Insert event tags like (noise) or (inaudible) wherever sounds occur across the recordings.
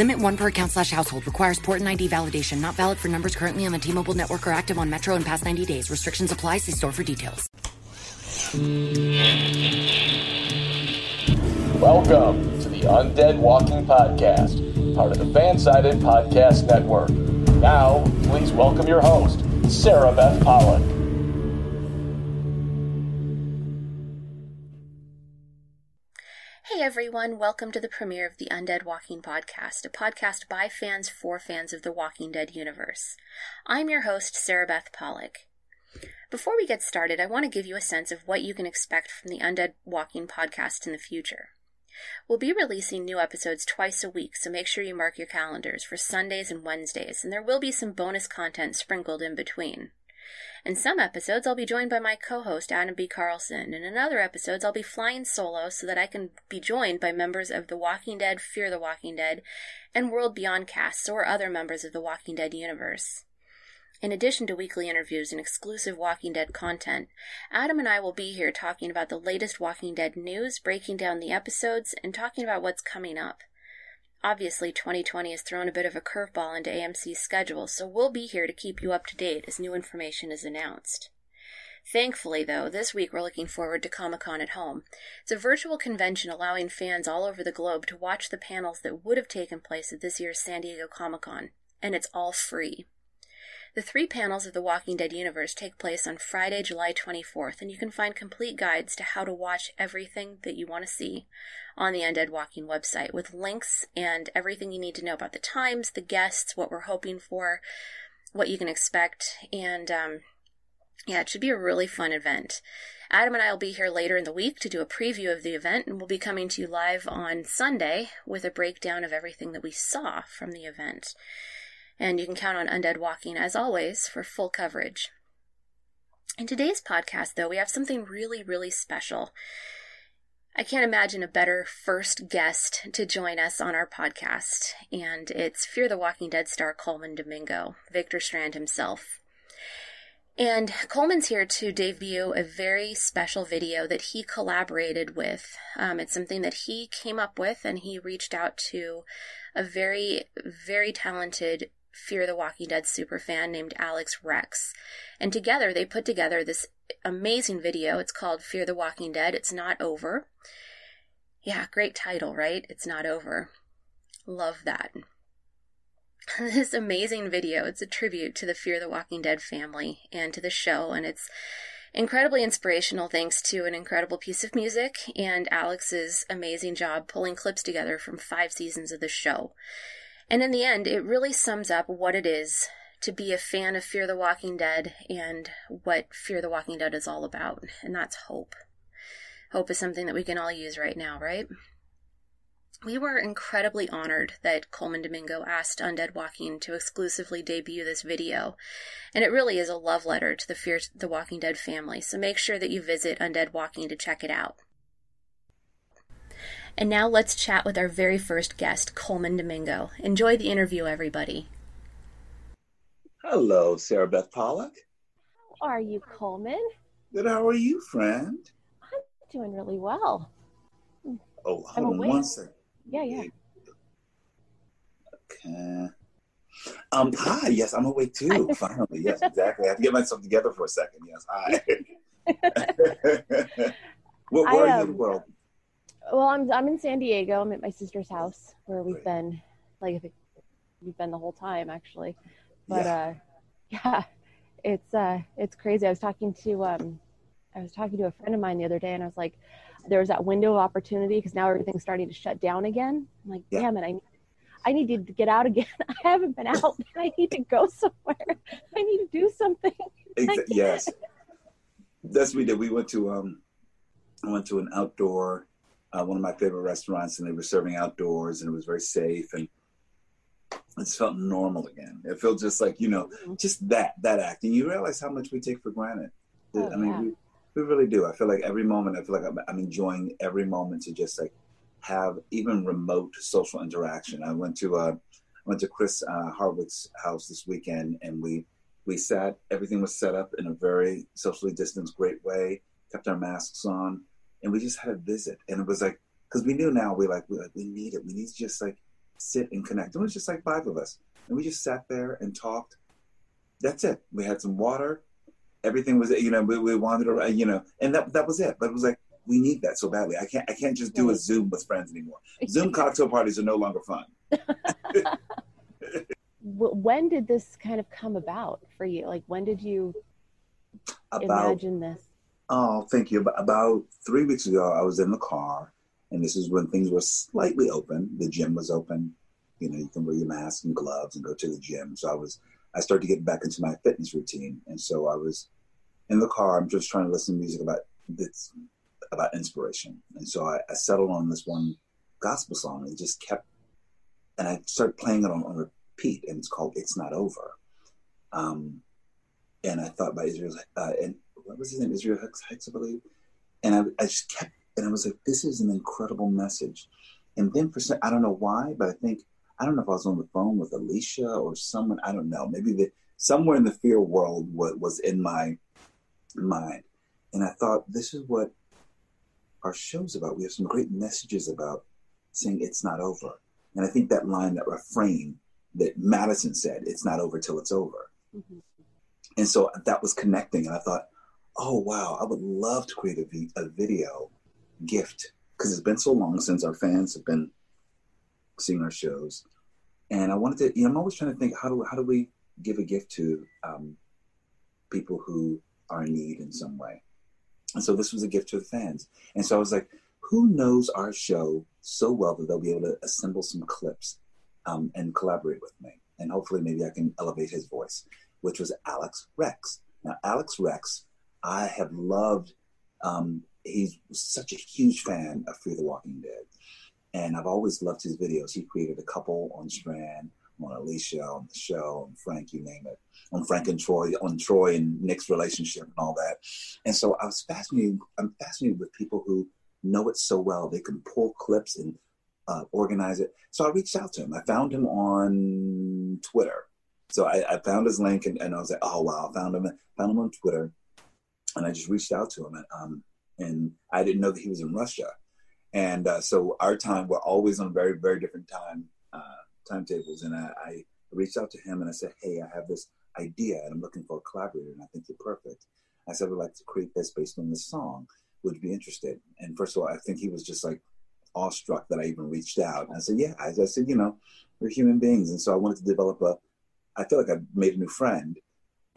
Limit one per account slash household. Requires port and ID validation. Not valid for numbers currently on the T-Mobile network or active on Metro in past 90 days. Restrictions apply. See store for details. Welcome to the Undead Walking Podcast, part of the Fansided Podcast Network. Now, please welcome your host, Sarabeth Pollock. Everyone, welcome to the premiere of the Undead Walking Podcast, a podcast by fans for fans of the Walking Dead universe. I'm your host, Sarabeth Pollock. Before we get started, I want to give you a sense of what you can expect from the Undead Walking Podcast in the future. We'll be releasing new episodes twice a week, so make sure you mark your calendars for Sundays and Wednesdays, and there will be some bonus content sprinkled in between. In some episodes, I'll be joined by my co host, Adam B. Carlson, and in other episodes, I'll be flying solo so that I can be joined by members of The Walking Dead, Fear the Walking Dead, and World Beyond casts or other members of the Walking Dead universe. In addition to weekly interviews and exclusive Walking Dead content, Adam and I will be here talking about the latest Walking Dead news, breaking down the episodes, and talking about what's coming up. Obviously, 2020 has thrown a bit of a curveball into AMC's schedule, so we'll be here to keep you up to date as new information is announced. Thankfully, though, this week we're looking forward to Comic Con at Home. It's a virtual convention allowing fans all over the globe to watch the panels that would have taken place at this year's San Diego Comic Con, and it's all free. The three panels of the Walking Dead universe take place on Friday, July 24th, and you can find complete guides to how to watch everything that you want to see on the Undead Walking website with links and everything you need to know about the times, the guests, what we're hoping for, what you can expect, and um, yeah, it should be a really fun event. Adam and I will be here later in the week to do a preview of the event, and we'll be coming to you live on Sunday with a breakdown of everything that we saw from the event and you can count on Undead Walking, as always, for full coverage. In today's podcast, though, we have something really, really special. I can't imagine a better first guest to join us on our podcast, and it's Fear the Walking Dead star Colman Domingo, Victor Strand himself. And Colman's here to debut a very special video that he collaborated with. Um, it's something that he came up with, and he reached out to a very, very talented Fear the Walking Dead superfan named Alex Rex. And together they put together this amazing video. It's called Fear the Walking Dead. It's Not Over. Yeah, great title, right? It's Not Over. Love that. (laughs) this amazing video. It's a tribute to the Fear the Walking Dead family and to the show, and it's incredibly inspirational thanks to an incredible piece of music and Alex's amazing job pulling clips together from five seasons of the show. And in the end, it really sums up what it is to be a fan of Fear the Walking Dead and what Fear the Walking Dead is all about. And that's hope. Hope is something that we can all use right now, right? We were incredibly honored that Colman Domingo asked Undead Walking to exclusively debut this video, and it really is a love letter to the Fear the Walking Dead family, so make sure that you visit Undead Walking to check it out. And now let's chat with our very first guest, Colman Domingo. Enjoy the interview, everybody. Hello, Sarabeth Pollock. How are you, Colman? Good. How are you, friend? I'm doing really well. Oh, hold I'm on awake. one second. Yeah, yeah. Okay. Um, hi. Yes, I'm awake too. (laughs) Finally, yes, exactly. I have to get myself together for a second. Yes, hi. (laughs) (laughs) what were you in the world? Well, I'm I'm in San Diego. I'm at my sister's house where we've been, like we've been the whole time actually. But yeah. uh, (laughs) yeah, it's uh, it's crazy. I was talking to um, I was talking to a friend of mine the other day, and I was like, there was that window of opportunity because now everything's starting to shut down again. I'm like, yeah. damn it, I I need to get out again. (laughs) I haven't been out. (laughs) I need to go somewhere. I need to do something. yes, that's what we did. We went to um, I went to an outdoor, uh, one of my favorite restaurants, and they were serving outdoors, and it was very safe, and it just felt normal again. It felt just like you know, mm-hmm. just that that act, and you realize how much we take for granted. Oh, I mean, yeah. we, we really do. I feel like every moment. I feel like I'm, I'm enjoying every moment to just like have even remote social interaction. I went to uh, I went to Chris uh, Hardwick's house this weekend, and we we sat. Everything was set up in a very socially distanced, great way. Kept our masks on, and we just had a visit. And it was like because we knew now we like we like we need it. We need to just like sit and connect. And It was just like five of us, and we just sat there and talked. That's it. We had some water. Everything was you know we, we wandered around you know, and that that was it. But it was like we need that so badly. I can't I can't just do a Zoom with friends anymore. (laughs) Zoom cocktail parties are no longer fun. (laughs) when did this kind of come about for you? Like when did you about, imagine this? Oh, thank you. About three weeks ago, I was in the car, and this is when things were slightly open. The gym was open. You know, you can wear your mask and gloves and go to the gym. So I was, I started to get back into my fitness routine, and so I was in the car. I'm just trying to listen to music about this about inspiration. And so I, I, settled on this one gospel song and just kept, and I started playing it on, on repeat, and it's called "It's Not Over." Um, and I thought by Israel, uh, and what was his name? Israel Hicks, Hicks I believe. And I, I just kept, and I was like, this is an incredible message. And then for some, I don't know why, but I think I don't know if I was on the phone with Alicia or someone. I don't know. Maybe the somewhere in the fear world what was in my mind, and I thought this is what our show's about. We have some great messages about saying it's not over. And I think that line, that refrain that Madison said, it's not over till it's over. Mm-hmm. And so that was connecting. And I thought, oh, wow, I would love to create a, video gift because it's been so long since our fans have been seeing our shows. And I wanted to, you know, I'm always trying to think, how do, how do we give a gift to um, people who are in need in some way? And so this was a gift to the fans. And so I was like, who knows our show so well that they'll be able to assemble some clips um, and collaborate with me? And hopefully, maybe I can elevate his voice, which was Alex Rex. Now, Alex Rex, I have loved. Um, he's such a huge fan of Fear the Walking Dead. And I've always loved his videos. He created a couple on Strand, on Alicia, on the show, on Frank, you name it, on Frank and Troy, on Troy and Nick's relationship and all that. And so I was fascinated. I'm fascinated with people who know it so well. They can pull clips and uh, organize it. So I reached out to him. I found him on Twitter. So I, I found his link and, and, I was like, oh wow, I found him. Found him on Twitter, and I just reached out to him. And, um, and I didn't know that he was in Russia. And uh, so our time, we're always on very, very different time uh, timetables. And I, I, reached out to him and I said, Hey, I have this idea and I'm looking for a collaborator and I think you're perfect. I said, I would like to create this based on this song. Would you be interested? And first of all, I think he was just like awestruck that I even reached out. And I said, Yeah. I, I said, You know, we're human beings. And so I wanted to develop a, I feel like I made a new friend.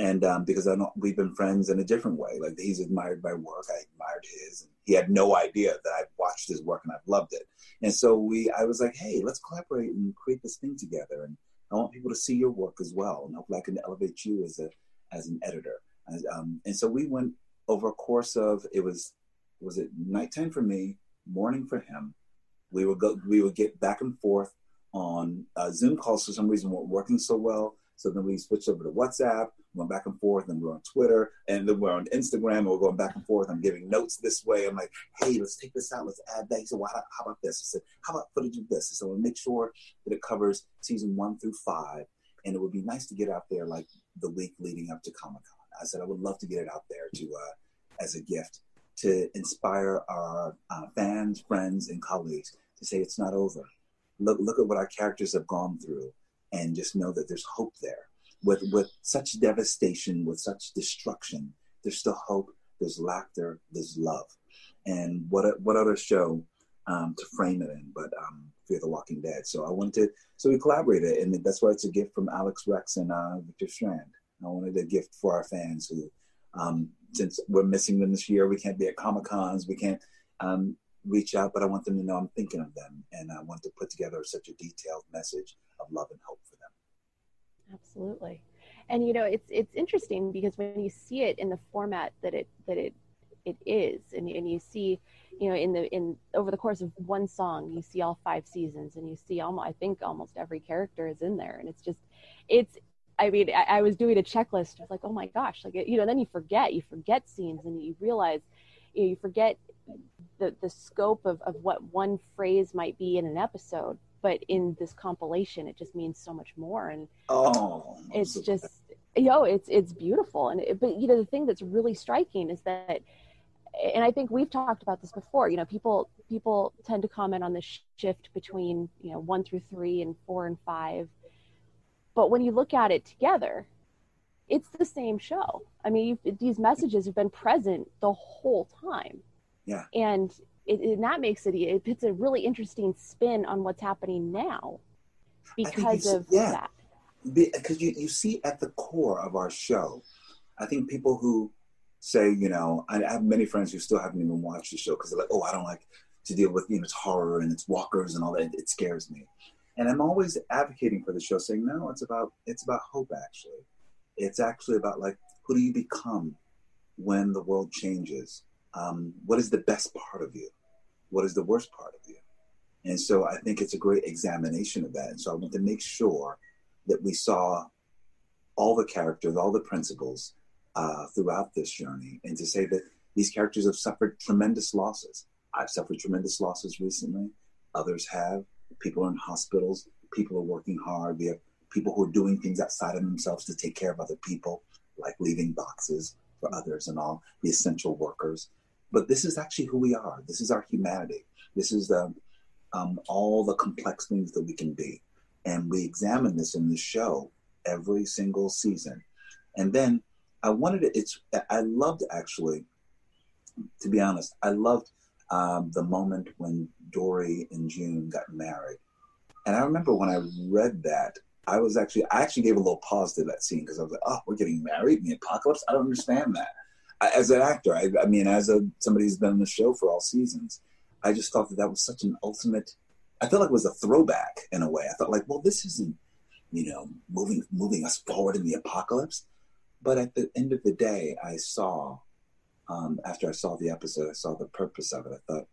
And um, because I we've been friends in a different way. Like he's admired my work, I admired his. And he had no idea that I've watched his work and I've loved it. And so we, I was like, hey, let's collaborate and create this thing together. And I want people to see your work as well, and hopefully I can elevate you as a as an editor. And, um, and so we went over a course of it was was it nighttime for me, morning for him. We would go, we would get back and forth on uh, Zoom calls. For some reason, weren't working so well. So then we switched over to WhatsApp, went back and forth, and we're on Twitter, and then we're on Instagram, and we're going back and forth. I'm giving notes this way. I'm like, hey, let's take this out, let's add that. He said, well, how, how about this? I said, how about footage of this? So we'll make sure that it covers season one through five, and it would be nice to get out there like the week leading up to Comic Con. I said I would love to get it out there to uh, as a gift to inspire our uh, fans, friends, and colleagues to say it's not over. Look, look at what our characters have gone through, and just know that there's hope there. With with such devastation, with such destruction, there's still hope. There's laughter. There's love. And what what other show um, to frame it in, but um, Fear the Walking Dead. So I wanted to, so we collaborated, and that's why it's a gift from Alex Rex and uh, Victor Strand. I wanted a gift for our fans who, um, since we're missing them this year, we can't be at Comic Cons, we can't um, reach out, but I want them to know I'm thinking of them, and I want to put together such a detailed message of love and hope for them. Absolutely, and you know it's it's interesting because when you see it in the format that it that it it is, and and you see you know in the in over the course of one song you see all five seasons and you see almost i think almost every character is in there and it's just it's i mean i, I was doing a checklist I was like oh my gosh like you know then you forget you forget scenes and you realize you, know, you forget the the scope of, of what one phrase might be in an episode but in this compilation it just means so much more and oh it's just you know it's it's beautiful and it, but you know the thing that's really striking is that and I think we've talked about this before. You know, people people tend to comment on the shift between you know one through three and four and five, but when you look at it together, it's the same show. I mean, these messages have been present the whole time. Yeah, and it, and that makes it it puts a really interesting spin on what's happening now because of yeah. that. Because you you see at the core of our show, I think people who say, you know, I, have many friends who still haven't even watched the show because they're like, oh, I don't like to deal with, you know, it's horror and it's walkers and all that. It scares me. And I'm always advocating for the show, saying, no, it's about it's about hope. Actually, it's actually about like who do you become when the world changes? Um, what is the best part of you? What is the worst part of you? And so I think it's a great examination of that. And so I want to make sure that we saw all the characters, all the principles, uh, throughout this journey and to say that these characters have suffered tremendous losses. I've suffered tremendous losses recently. Others have. People are in hospitals. People are working hard. We have people who are doing things outside of themselves to take care of other people, like leaving boxes for others and all, the essential workers. But this is actually who we are. This is our humanity. This is the, um, all the complex things that we can be. And we examine this in the show every single season. And then I wanted it. It's I loved actually, to be honest, I loved um, the moment when Dorie and June got married, and I remember when I read that, I was actually I actually gave a little pause to that scene because I was like, oh, we're getting married in the apocalypse. I don't understand that. As an actor, I, I mean, as a somebody who's been on the show for all seasons, I just thought that that was such an ultimate. I felt like it was a throwback in a way. I thought like, well, this isn't, you know, moving moving us forward in the apocalypse. But at the end of the day, I saw, um, after I saw the episode, I saw the purpose of it. I thought,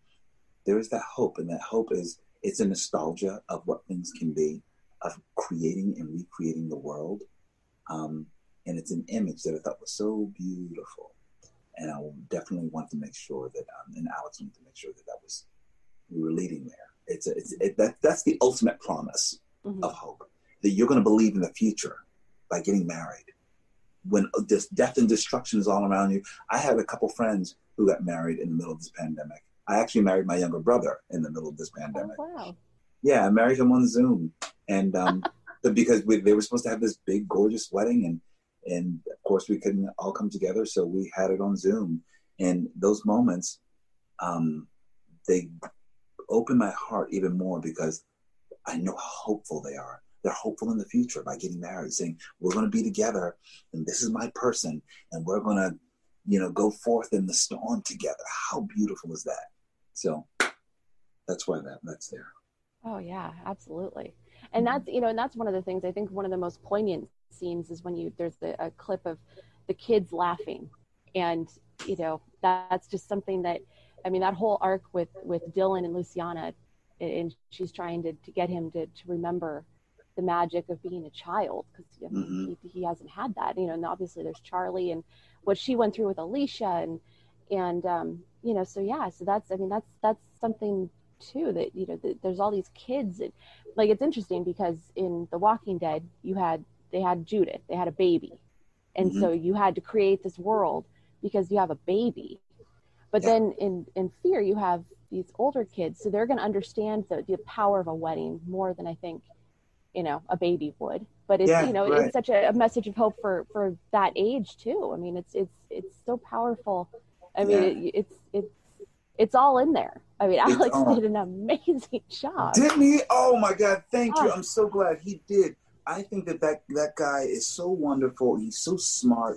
there is that hope, and that hope is it's a nostalgia of what things can be, of creating and recreating the world. Um, and it's an image that I thought was so beautiful. And I definitely want to make sure that, um, and Alex wanted to make sure that that was, we were leading there. It's, a, it's it, that, that's the ultimate promise mm-hmm. of hope that you're going to believe in the future by getting married when this death and destruction is all around you. I had a couple friends who got married in the middle of this pandemic. I actually married my younger brother in the middle of this pandemic. Oh, wow. Yeah, I married him on Zoom, and um, (laughs) because we, they were supposed to have this big, gorgeous wedding, and and of course we couldn't all come together, so we had it on Zoom. And those moments, um, they open my heart even more because I know how hopeful they are they're hopeful in the future by getting married, saying, We're going to be together, and this is my person, and we're going to, you know, go forth in the storm together. How beautiful is that? So that's why that that's there. Oh yeah, absolutely. And that's you know, and that's one of the things I think one of the most poignant scenes is when you there's the, a clip of the kids laughing, and you know that's just something that I mean that whole arc with with Dylan and Luciana, and she's trying to to get him to to remember the magic of being a child because I mean, mm-hmm. he, he, hasn't had that, you know. And obviously, there's Charlie and what she went through with Alicia, and and um, you know, so yeah, so that's I mean, that's that's something too that you know the, there's all these kids, and like it's interesting because in The Walking Dead, you had they had Judith, they had a baby, and Mhm. so you had to create this world because you have a baby but Yeah. then in in fear you have these older kids so they're going to understand the, the power of a wedding more than i think you know a baby would but it's Yeah, you know right. it's such a, a message of hope for for that age too i mean it's it's it's so powerful i mean Yeah. it, it's it's it's all in there i mean It's alex all- did an amazing job Didn't he? Oh my God! Thank you. I'm so glad he did. I think that that that guy is so wonderful. He's so smart,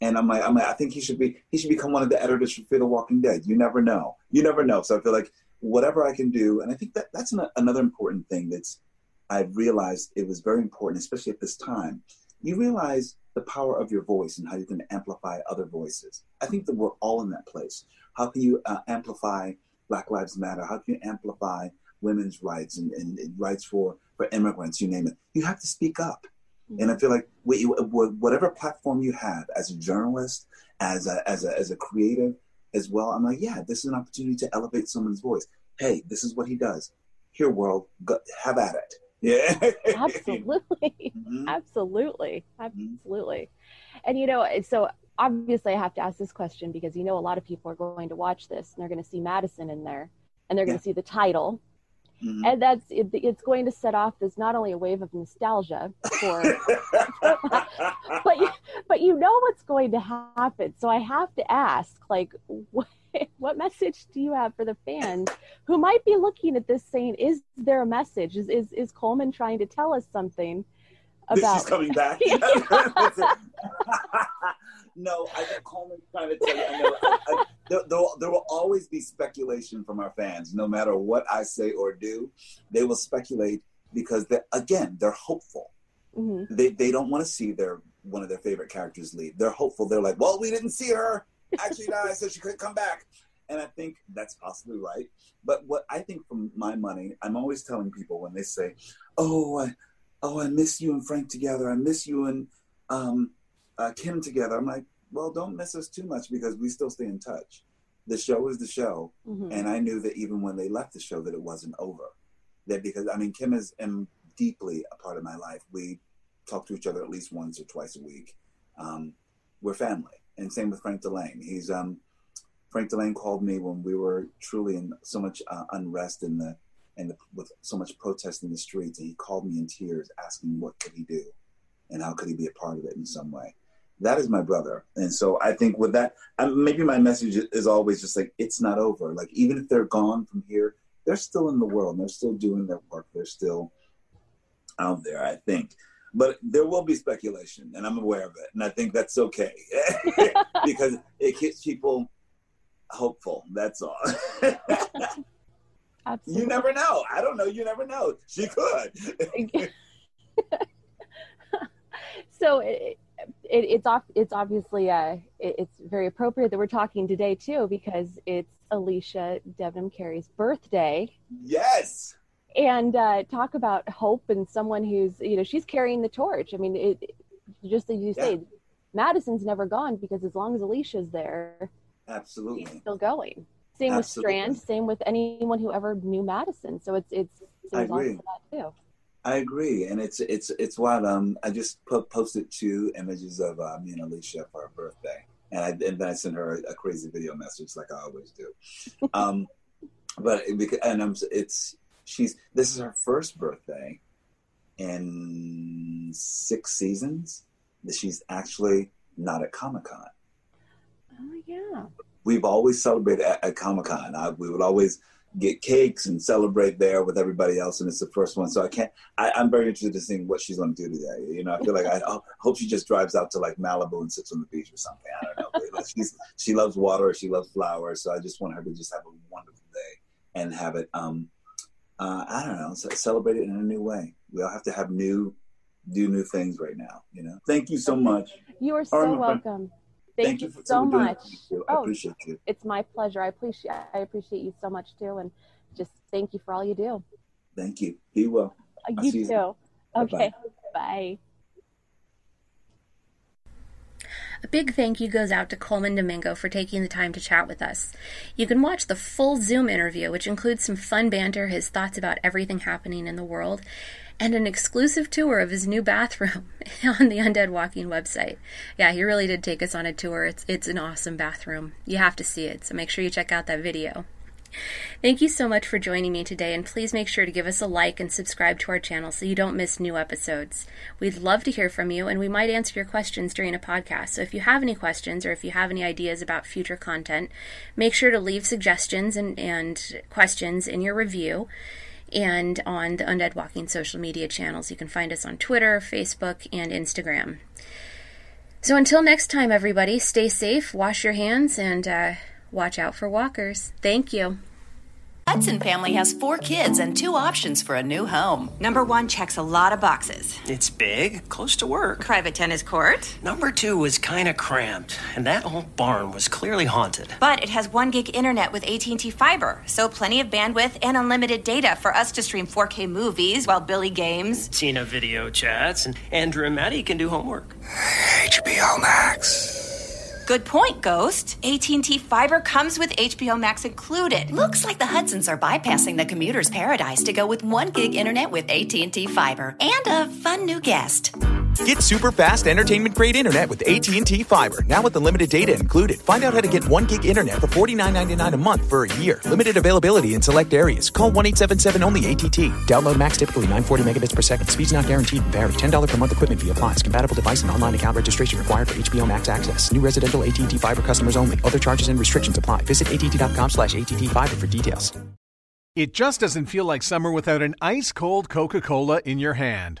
and I'm like, I'm like, I think he should be. He should become one of the editors for Fear the Walking Dead. You never know. You never know. So I feel like whatever I can do, and I think that that's an, another important thing that's I've realized it was very important, especially at this time. You realize the power of your voice and how you can amplify other voices. I think that we're all in that place. How can you uh, amplify Black Lives Matter? How can you amplify women's rights and, and, and rights for, for immigrants, you name it. You have to speak up. And I feel like whatever platform you have as a journalist, as a, as, a, as a creative as well, I'm like, yeah, this is an opportunity to elevate someone's voice. Hey, this is what he does. Here, world, go, have at it. Yeah. (laughs) absolutely. Mhm. absolutely. Absolutely. And you know so obviously i have to ask this question because you know a lot of people are going to watch this and they're going to see madison in there and they're going to see the title. Mhm. and that's it, it's going to set off this not only a wave of nostalgia for (laughs) (laughs) but you, but you know what's going to happen. So i have to ask like what, (laughs) what message do you have for the fans who might be looking at this saying is there a message is is, is colman trying to tell us something about She's coming back. (laughs) (laughs) No, I think Colman's trying to tell you. I know, I, I, there, there, will- there will always be speculation from our fans, no matter what I say or do. They will speculate because, they again, they're hopeful. Mhm. They, they don't want to see their one of their favorite characters leave. They're hopeful. They're like, well, we didn't see her actually die, so she couldn't come back. And I think that's possibly right. But what I think from my money, I'm always telling people when they say, "Oh, I, oh, I miss you and Frank together. I miss you and um, uh, Kim together." I'm like, "Well, don't miss us too much because we still stay in touch. The show is the show, Mhm. and I knew that even when they left the show, that it wasn't over. That because I mean, Kim is am deeply a part of my life. We talk to each other at least once or twice a week. Um, we're family, and same with Frank Dillane. He's um, Frank Dillane called me when we were truly in so much uh, unrest in the and with so much protest in the streets, and he called me in tears, asking what could he do, and how could he be a part of it in some way. That is my brother, and so I think with that, um, maybe my message is always just like it's not over. Like even if they're gone from here, they're still in the world. They're still doing their work. They're still out there. I think, but there will be speculation, and I'm aware of it, and I think that's okay (laughs) (laughs) because it keeps people hopeful. That's all. (laughs) Absolutely. You never know. I don't know. You never know. She could. so it, it, it's off it's obviously uh it, it's very appropriate that we're talking today too because it's alicia debnam carey's birthday yes. And uh talk about hope and someone who's you know she's carrying the torch i mean it just as you say madison's never gone because as long as alicia's there Absolutely. still going same with strand same with anyone who ever knew madison so it's it's I agree. that too I agree, and it's it's it's wild. Um, I just po- posted two images of uh, me and Alicia for her birthday, and I and then I sent her a, a crazy video message like I always do. (laughs) Um, but it, and I'm it's she's this is her first birthday in six seasons that she's actually not at Comic Con. oh yeah we've always celebrated at, at Comic Con. We would always get cakes and celebrate there with everybody else, and it's the first one. So I can't. I, I'm very interested in seeing what she's going to do today. You know, I feel like I, I hope she just drives out to like Malibu and sits on the beach or something. I don't know. Like, she's she loves water. She loves flowers. So I just want her to just have a wonderful day and have it. Um, uh, I don't know. Celebrate it in a new way. We all have to have new, do new things right now. You know. Thank you so much. you are so friend. welcome thank, you, for so much you. I Oh, appreciate you. it's my pleasure. I appreciate I appreciate you so much too, and just thank you for all you do. Thank you. Be well. Uh, You see too. you. Okay. Bye. A big thank you goes out to Colman Domingo for taking the time to chat with us. You can watch the full Zoom interview, which includes some fun banter, his thoughts about everything happening in the world, and an exclusive tour of his new bathroom (laughs) on the Undead Walking website. Yeah, he really did take us on a tour. It's it's an awesome bathroom. You have to see it, so make sure you check out that video. Thank you so much for joining me today, and please make sure to give us a like and subscribe to our channel so you don't miss new episodes. We'd love to hear from you, and we might answer your questions during a podcast. So if you have any questions or if you have any ideas about future content, make sure to leave suggestions and, and questions in your review and on the Undead Walking social media channels. You can find us on Twitter, Facebook, and Instagram. So until next time, everybody, stay safe, wash your hands, and uh, watch out for walkers. Thank you. Hudson family has four kids and two options for a new home. Number one checks a lot of boxes. It's big, close to work. Private tennis court. Number two was kind of cramped, and that old barn was clearly haunted. But it has one gig internet with AT&T Fiber, so plenty of bandwidth and unlimited data for us to stream 4K movies while Billy games. Tina video chats, and Andrew and Maddie can do homework. HBO Max. Good point, Ghost. AT&T Fiber comes with HBO Max included. Looks like the Hudsons are bypassing the commuter's paradise to go with one gig internet with AT&T Fiber and a fun new guest. Get super fast entertainment grade internet with AT&T Fiber. Now with unlimited data included. Find out how to get 1 gig internet for $49.99 a month for a year. Limited availability in select areas. Call 1-877-ONLY-ATT. Download max typically 940 megabits per second. Speeds not guaranteed and vary. $10 per month equipment fee applies. Compatible device and online account registration required for HBO Max access. New residential AT&T Fiber customers only. Other charges and restrictions apply. Visit att.com slash ATT Fiber for details. It just doesn't feel like summer without an ice cold Coca Cola in your hand.